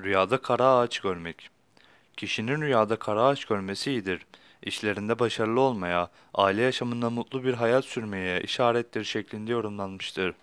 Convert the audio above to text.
Rüyada kara ağaç görmek. Kişinin rüyada kara ağaç görmesi iyidir. İşlerinde başarılı olmaya, aile yaşamında mutlu bir hayat sürmeye işarettir şeklinde yorumlanmıştır.